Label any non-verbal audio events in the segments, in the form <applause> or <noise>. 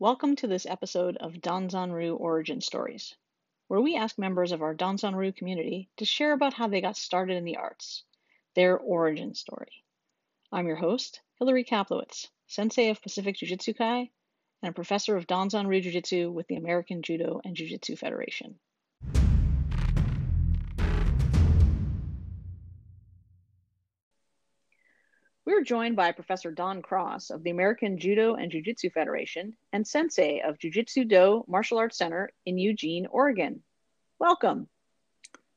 Welcome to this episode of Danzan Ryu Origin Stories, where we ask members of our Danzan Ryu community to share about how they got started in the arts, their origin story. I'm your host, Hillary Kaplowitz, sensei of Pacific Jiu-Jitsu Kai and a professor of Danzan Ryu Jiu-Jitsu with the American Judo and Jiu-Jitsu Federation. We're joined by Professor Don Cross of the American Judo and Jiu Jitsu Federation and sensei of Jiu Jitsu Do Martial Arts Center in Eugene, Oregon. Welcome.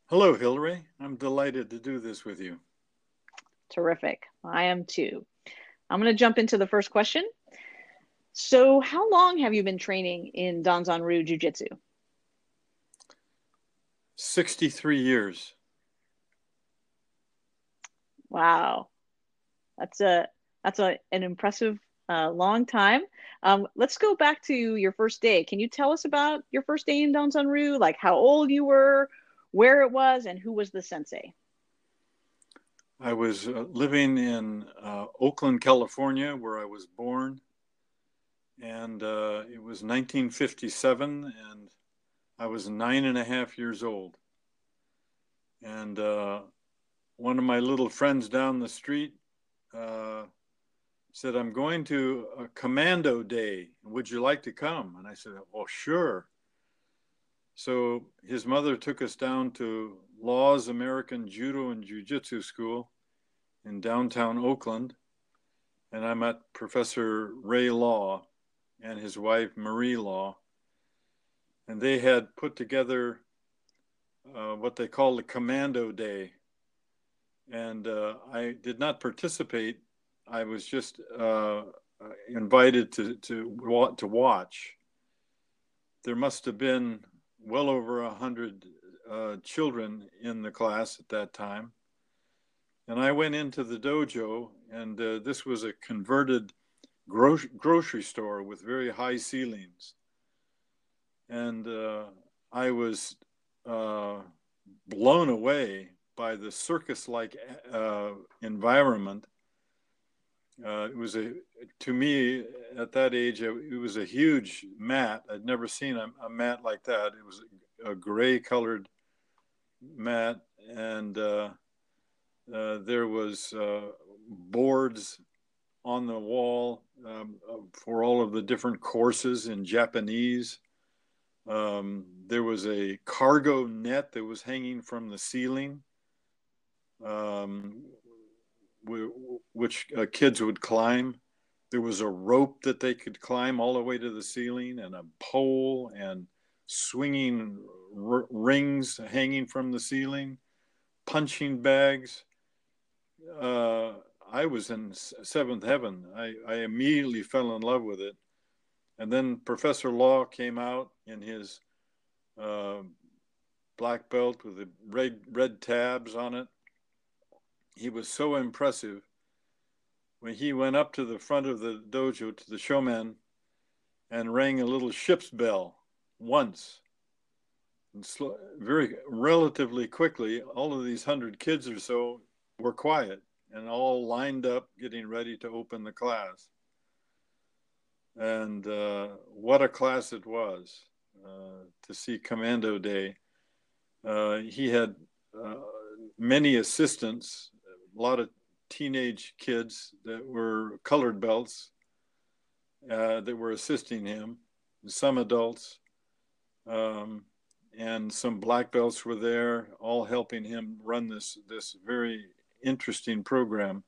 Hello, Hillary. I'm delighted to do this with you. Terrific. I am too. I'm going to jump into the first question. So, how long have you been training in Danzan Ryu Jiu Jitsu? 63 years. Wow. That's a that's a an impressive uh, long time. Um, let's go back to your first day. Can you tell us about your first day in Danzan Ryu? Like how old you were, where it was, and who was the sensei? I was uh, living in uh, Oakland, California, where I was born, and uh, it was 1957, and I was nine and a half years old. And uh, one of my little friends down the street uh, said, I'm going to a commando day. Would you like to come? And I said, Well, sure. So his mother took us down to Law's American Judo and Jiu Jitsu School in downtown Oakland. And I met Professor Ray Law and his wife, Marie Law. And they had put together uh, what they called the commando day and uh, I did not participate. I was just uh, invited to to to watch. There must have been well over a hundred uh, children in the class at that time, and I went into the dojo, and uh, this was a converted gro- grocery store with very high ceilings, and uh, I was uh, blown away by the circus-like uh, environment. Uh, it was a, to me at that age, it was a huge mat. I'd never seen a, a mat like that. It was a, a gray-colored mat, and uh, uh there was uh, boards on the wall um, for all of the different courses in Japanese. Um, there was a cargo net that was hanging from the ceiling um, which uh, kids would climb. There was a rope that they could climb all the way to the ceiling, and a pole, and swinging r- rings hanging from the ceiling, punching bags. Uh, I was in seventh heaven. I, I immediately fell in love with it. And then Professor Law came out in his uh, black belt with the red red tabs on it he was so impressive when he went up to the front of the dojo to the shomen and rang a little ship's bell once. And very relatively quickly, all of these hundred kids or so were quiet and all lined up getting ready to open the class. And uh, what a class it was uh, to see Commando Day. Uh, he had uh, many assistants a lot of teenage kids that were colored belts uh, that were assisting him, some adults, um, and some black belts were there, all helping him run this this very interesting program.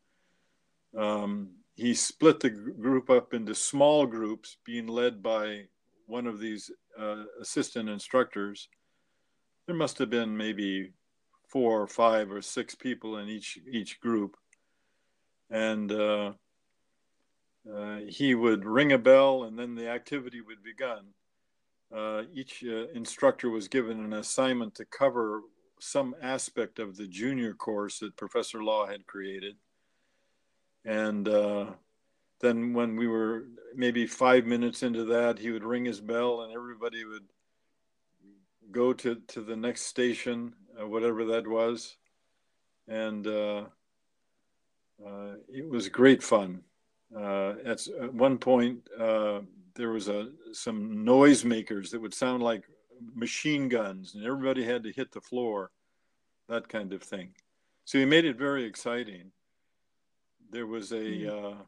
Um, he split the group up into small groups, being led by one of these uh, assistant instructors. There must have been maybe four or five or six people in each each group, and uh, uh, he would ring a bell, and then the activity would begin. Uh, each uh, instructor was given an assignment to cover some aspect of the junior course that Professor Law had created, and uh, then when we were maybe five minutes into that, he would ring his bell, and everybody would go to, to the next station uh, whatever that was. And uh, uh, it was great fun. at one point, there was a some noisemakers that would sound like machine guns, and everybody had to hit the floor, that kind of thing. So he made it very exciting. There was a mm.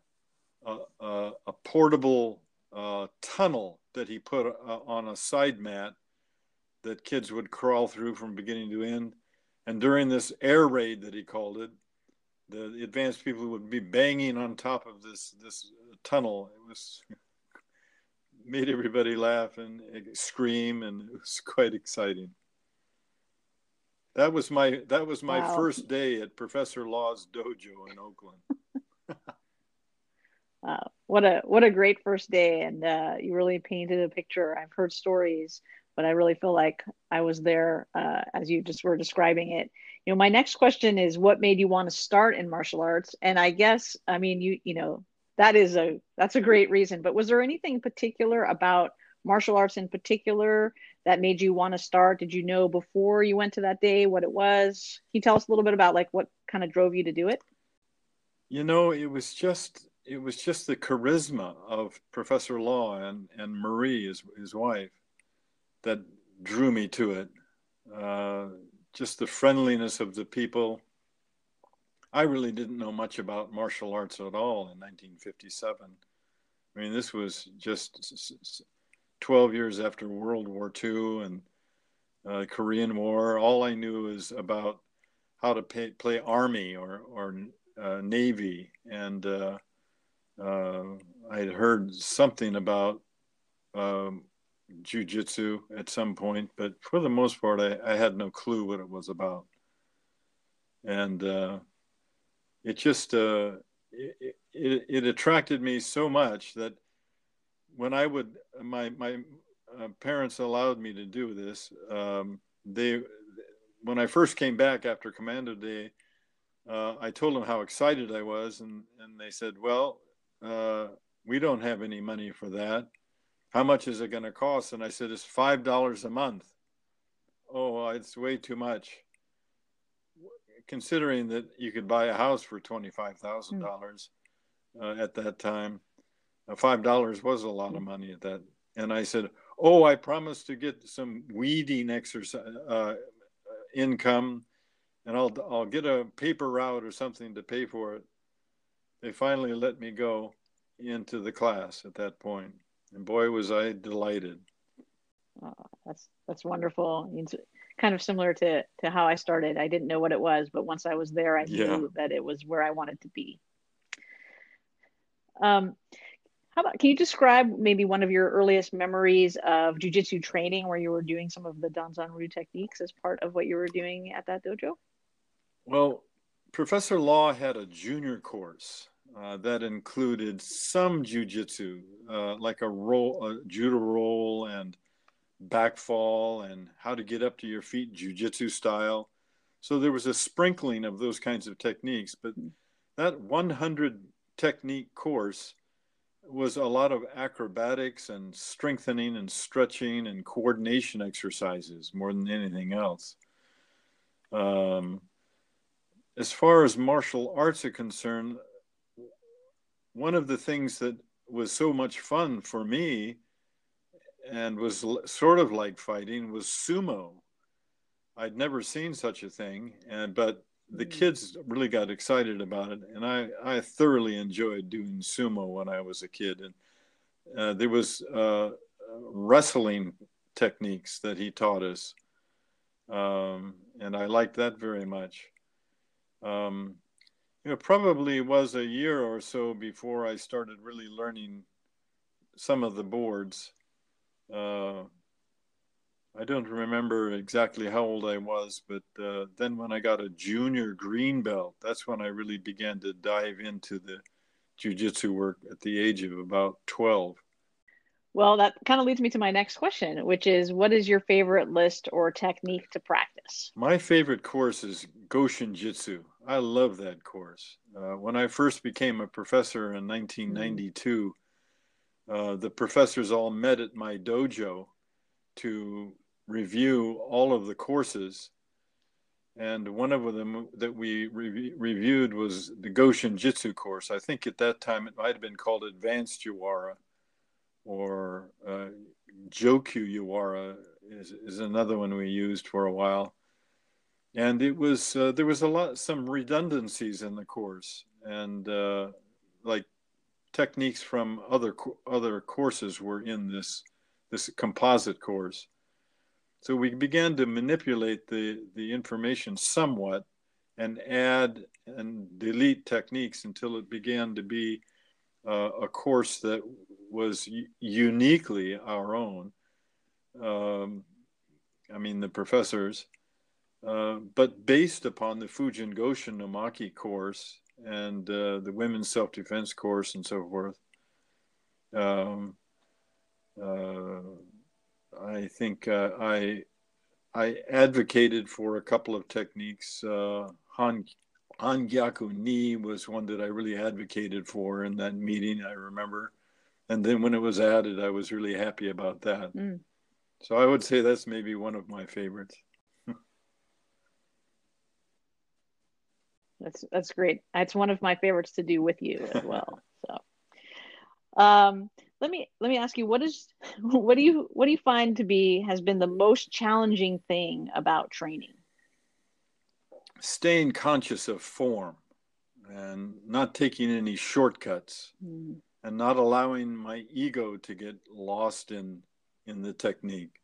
uh, a, a, portable uh, tunnel that he put uh, on a side mat that kids would crawl through from beginning to end. And during this air raid that he called it, the advanced people would be banging on top of this this tunnel. It was <laughs> made everybody laugh and scream, and it was quite exciting. That was my that was my wow. first day at Professor Law's dojo in Oakland. <laughs> wow, what a what a great first day, and uh, you really painted a picture. I've heard stories, but I really feel like I was there uh, as you just were describing it. You know, my next question is, what made you want to start in martial arts? And I guess, I mean, you you know, that is a that's a great reason. But was there anything particular about martial arts in particular that made you want to start? Did you know before you went to that day what it was? Can you tell us a little bit about like what kind of drove you to do it? You know, it was just it was just the charisma of Professor Law and and Marie, his his wife, that drew me to it. Uh, just the friendliness of the people, I really didn't know much about martial arts at all in 1957. I mean, this was just 12 years after World War II and uh, Korean War. All I knew was about how to pay, play Army or, or uh, Navy. And uh, uh I had heard something about um, jujitsu at some point, but for the most part, I, I, had no clue what it was about. And uh, it just uh, it, it, it, attracted me so much that when I would my my uh, parents allowed me to do this. Um, they when I first came back after Commando Day, uh, I told them how excited I was, and and they said, "Well, uh, we don't have any money for that. How much is it going to cost?" And I said, "It's five dollars a month." Oh, it's way too much considering that you could buy a house for twenty five thousand dollars uh, at that time, uh, five dollars was a lot of money at that. And I said, "Oh, I promised to get some weeding exercise uh, income, and I'll I'll get a paper route or something to pay for it." They finally let me go into the class at that point, and boy, was I delighted. Oh, that's that's wonderful. It's kind of similar to to how I started. I didn't know what it was, but once I was there, I yeah. knew that it was where I wanted to be. Um, how about can you describe maybe one of your earliest memories of jujitsu training where you were doing some of the Danzan Ryu techniques as part of what you were doing at that dojo? Well, Professor Law had a junior course uh, that included some jujitsu, uh, like a roll, a judo roll, and backfall and how to get up to your feet jujitsu style. So there was a sprinkling of those kinds of techniques, but that 100 technique course was a lot of acrobatics and strengthening and stretching and coordination exercises more than anything else. Um, as far as martial arts are concerned, one of the things that was so much fun for me and was sort of like fighting was sumo. I'd never seen such a thing, and but the hmm. kids really got excited about it, and I I thoroughly enjoyed doing sumo when I was a kid, and uh, there was uh, wrestling techniques that he taught us, um, and I liked that very much. Um, it probably was a year or so before I started really learning some of the boards uh, I don't remember exactly how old I was, but uh, then when I got a junior green belt, that's when I really began to dive into the jujitsu work at the age of about 12. Well, that kind of leads me to my next question, which is what is your favorite list or technique to practice? My favorite course is Goshin Jitsu. I love that course. Uh, when I first became a professor in 1992, uh, the professors all met at my dojo to review all of the courses. And one of them that we re- reviewed was the Goshin Jitsu course. I think at that time it might have been called Advanced Juwara. or uh, Yawara is, is another one we used for a while. And it was uh, there was a lot some redundancies in the course, and uh, like techniques from other other courses were in this this composite course. So we began to manipulate the the information somewhat, and add and delete techniques until it began to be uh, a course that was uniquely our own. Um, I mean, the professors, uh, but based upon the Fujin Goshin no Maki course and uh, the women's self defense course and so forth. Um, uh, I think uh, I I advocated for a couple of techniques. Uh, Han Hangyaku Ni was one that I really advocated for in that meeting. I remember and then when it was added, I was really happy about that. Mm. So I would say that's maybe one of my favorites. That's that's great. That's one of my favorites to do with you as well. <laughs> so, um, let me let me ask you what is <laughs> what do you what do you find to be has been the most challenging thing about training? Staying conscious of form and not taking any shortcuts. Mm and not allowing my ego to get lost in in the technique.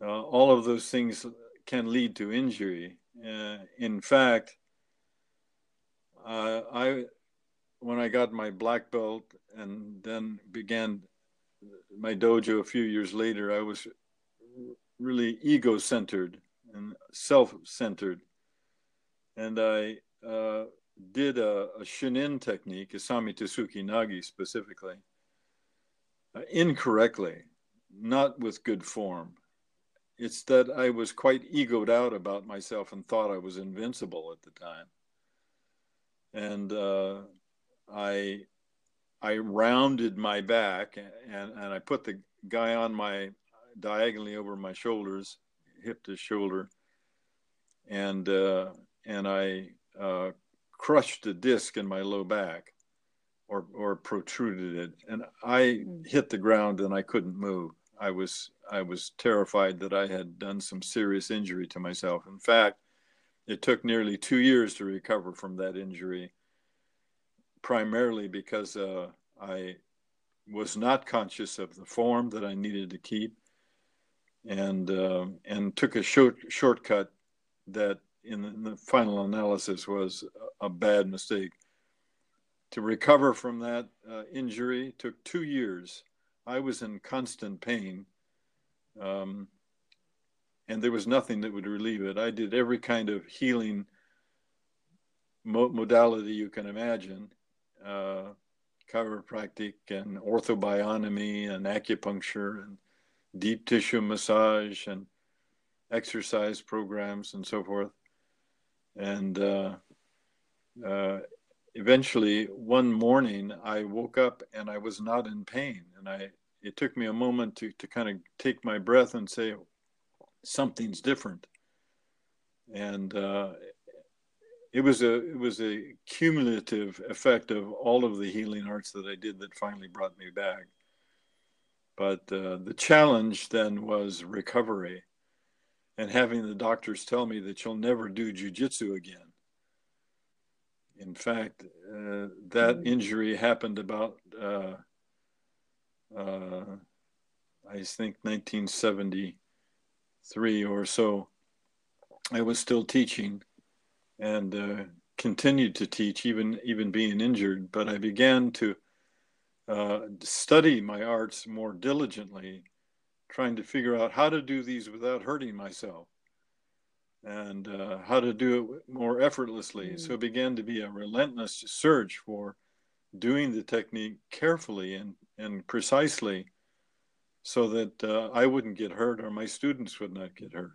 Uh, all of those things can lead to injury. Uh, in fact, uh, I when I got my black belt and then began my dojo a few years later, I was really ego centered and self centered, and I uh, did a, a shinin technique, Isami Tsuki Nagi specifically, uh, incorrectly, not with good form. It's that I was quite egoed out about myself and thought I was invincible at the time. And uh, I, I rounded my back and, and I put the guy on my diagonally over my shoulders, hip to shoulder, and uh, and I uh, crushed a disc in my low back or, or protruded it. And I hmm. hit the ground and I couldn't move. I was, I was terrified that I had done some serious injury to myself. In fact, it took nearly two years to recover from that injury, primarily because uh, I was not conscious of the form that I needed to keep, and uh, and took a short shortcut that in the, in the final analysis was a bad mistake. To recover from that uh, injury took two years. I was in constant pain, um, and there was nothing that would relieve it. I did every kind of healing mo- modality you can imagine uh, chiropractic and orthobionomy and acupuncture and deep tissue massage and exercise programs and so forth and uh, uh, eventually one morning I woke up and I was not in pain, and I it took me a moment to to kind of take my breath and say something's different, and uh, it was a it was a cumulative effect of all of the healing arts that I did that finally brought me back. But uh, the challenge then was recovery and having the doctors tell me that you'll never do jujitsu again. In fact, uh, that mm-hmm. injury happened about, uh, uh, I think, 1973 or so. I was still teaching and uh, continued to teach, even even being injured. But I began to uh, study my arts more diligently trying to figure out how to do these without hurting myself and uh, how to do it more effortlessly. Mm. So it began to be a relentless search for doing the technique carefully and, and precisely so that uh, I wouldn't get hurt or my students would not get hurt.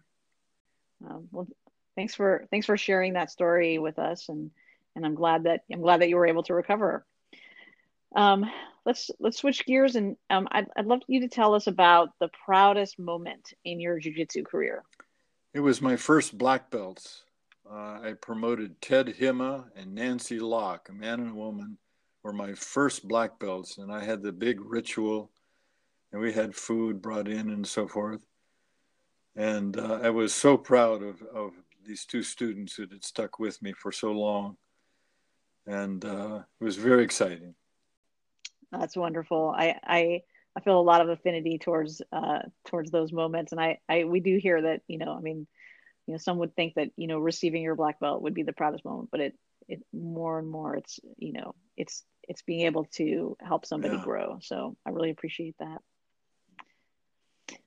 Um, well, thanks for thanks for sharing that story with us, and and I'm glad that I'm glad that you were able to recover. Um, let's let's switch gears, and um, I'd I'd love you to tell us about the proudest moment in your jujitsu career. It was my first black belts. Uh, I promoted Ted Hima and Nancy Locke, a man and a woman, were my first black belts, and I had the big ritual, and we had food brought in and so forth. And uh, I was so proud of, of these two students who had stuck with me for so long. And uh, it was very exciting. That's wonderful. I, I, I feel a lot of affinity towards uh, towards those moments, and I, I we do hear that you know, I mean, you know, some would think that you know, receiving your black belt would be the proudest moment, but it it more and more, it's you know, it's it's being able to help somebody yeah. grow. So I really appreciate that.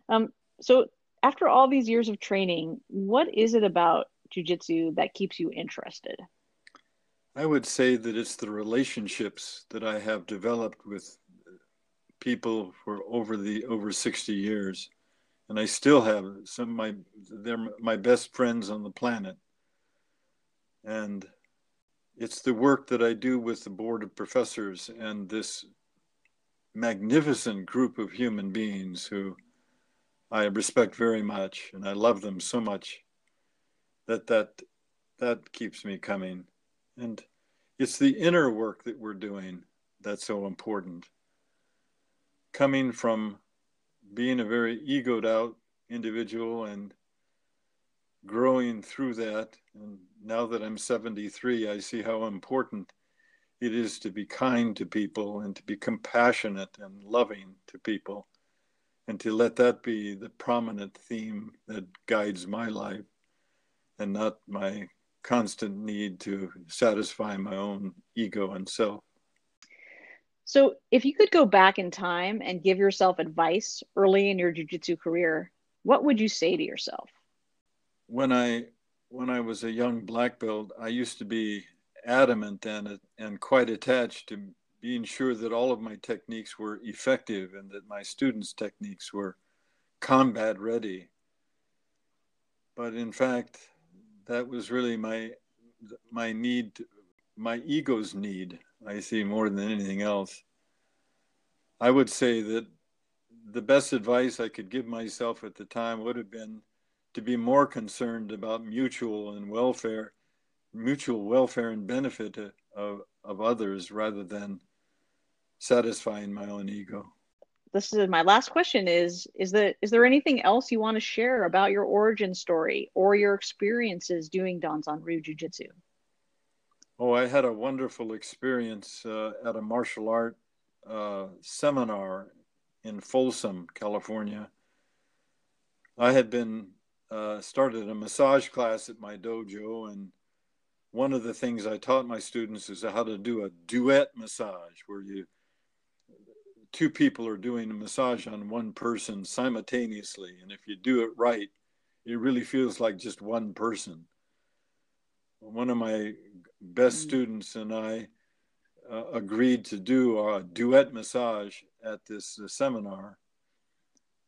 Um, so after all these years of training, what is it about jujitsu that keeps you interested? I would say that it's the relationships that I have developed with people for over the over 60 years and I still have some of my they're my best friends on the planet and it's the work that I do with the board of professors and this magnificent group of human beings who I respect very much and I love them so much that that that keeps me coming and it's the inner work that we're doing that's so important coming from being a very egoed out individual and growing through that. And now that I'm 73, I see how important it is to be kind to people and to be compassionate and loving to people and to let that be the prominent theme that guides my life and not my constant need to satisfy my own ego and self. So, if you could go back in time and give yourself advice early in your jujitsu career, what would you say to yourself? When I when I was a young black belt, I used to be adamant and and quite attached to being sure that all of my techniques were effective and that my students' techniques were combat ready. But in fact, that was really my my need, my ego's need I see more than anything else. I would say that the best advice I could give myself at the time would have been to be more concerned about mutual and welfare, mutual welfare and benefit uh, of, of others rather than satisfying my own ego. This is my last question is is that is there anything else you want to share about your origin story or your experiences doing Danzan Ryu Jiu-Jitsu? Oh, I had a wonderful experience uh, at a martial art uh, seminar in Folsom, California. I had been uh, started a massage class at my dojo, and one of the things I taught my students is how to do a duet massage, where you two people are doing a massage on one person simultaneously, and if you do it right, it really feels like just one person. One of my best mm-hmm. students and I uh, agreed to do a duet massage at this uh, seminar.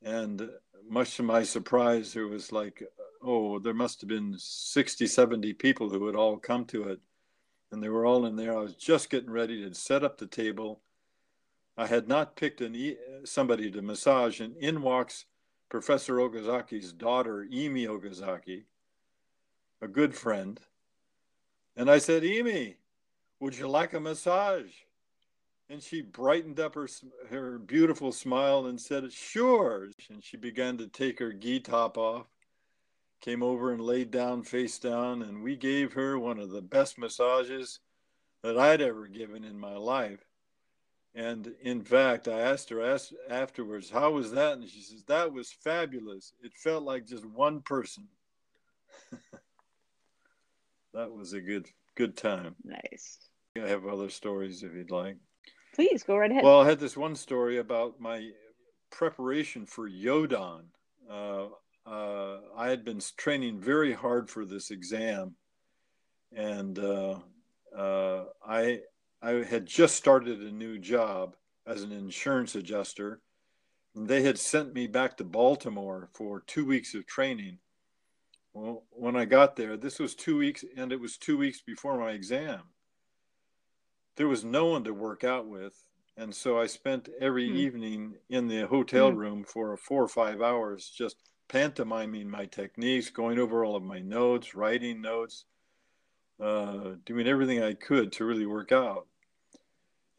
And much to my surprise, there was like, oh, there must have been 60, 70 people who had all come to it. And they were all in there. I was just getting ready to set up the table. I had not picked e- somebody to massage, and in walks Professor Okazaki's daughter, Emi Okazaki, a good friend and I said, Emi, would you like a massage? And she brightened up her, her beautiful smile and said, Sure. And she began to take her gi top off, came over and laid down face down. And we gave her one of the best massages that I'd ever given in my life. And in fact, I asked her asked afterwards, How was that? And she says, That was fabulous. It felt like just one person. <laughs> that was a good good time. Nice. I have other stories if you'd like. Please go right ahead. Well, I had this one story about my preparation for Yodan. Uh, uh, I had been training very hard for this exam, and uh, uh I I had just started a new job as an insurance adjuster. And they had sent me back to Baltimore for two weeks of training well, when I got there, this was two weeks, and it was two weeks before my exam. There was no one to work out with. And so I spent every mm. evening in the hotel mm. room for four or five hours just pantomiming my techniques, going over all of my notes, writing notes, uh, doing everything I could to really work out.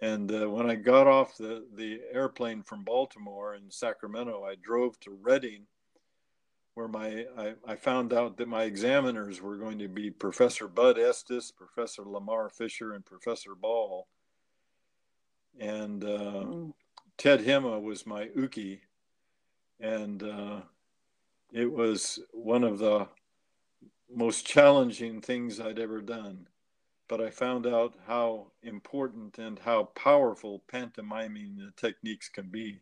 And uh, when I got off the, the airplane from Baltimore in Sacramento, I drove to Redding, where my I, I found out that my examiners were going to be Professor Bud Estes, Professor Lamar Fisher, and Professor Ball. And uh, mm. Ted Hema was my uke, and uh, it was one of the most challenging things I'd ever done but I found out how important and how powerful pantomiming techniques can be.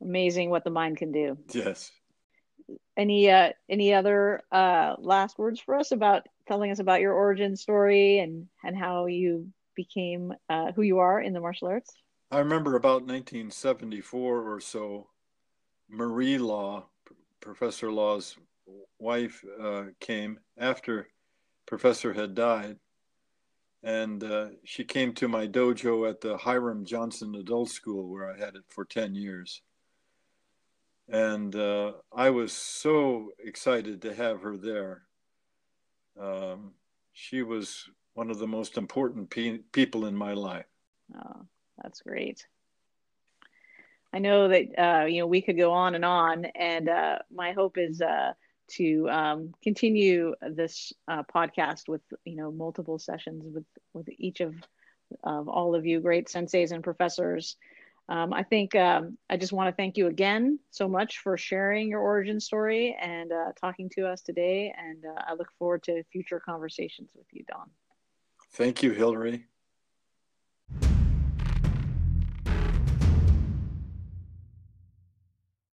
Amazing what the mind can do. Yes. Any uh, any other uh, last words for us about telling us about your origin story and and how you became uh, who you are in the martial arts? I remember about 1974 or so, Marie Law, Professor Law's wife, uh, came after Professor had died and uh, she came to my dojo at the Hiram Johnson Adult School where I had it for 10 years. And uh, I was so excited to have her there. Um, she was one of the most important pe- people in my life. Oh, that's great. I know that uh, you know we could go on and on, and uh, my hope is uh, to um, continue this uh, podcast with you know multiple sessions with with each of of all of you great senseis and professors. Um, I think um, I just want to thank you again so much for sharing your origin story and uh, talking to us today. And uh, I look forward to future conversations with you, Don. Thank you, Hillary.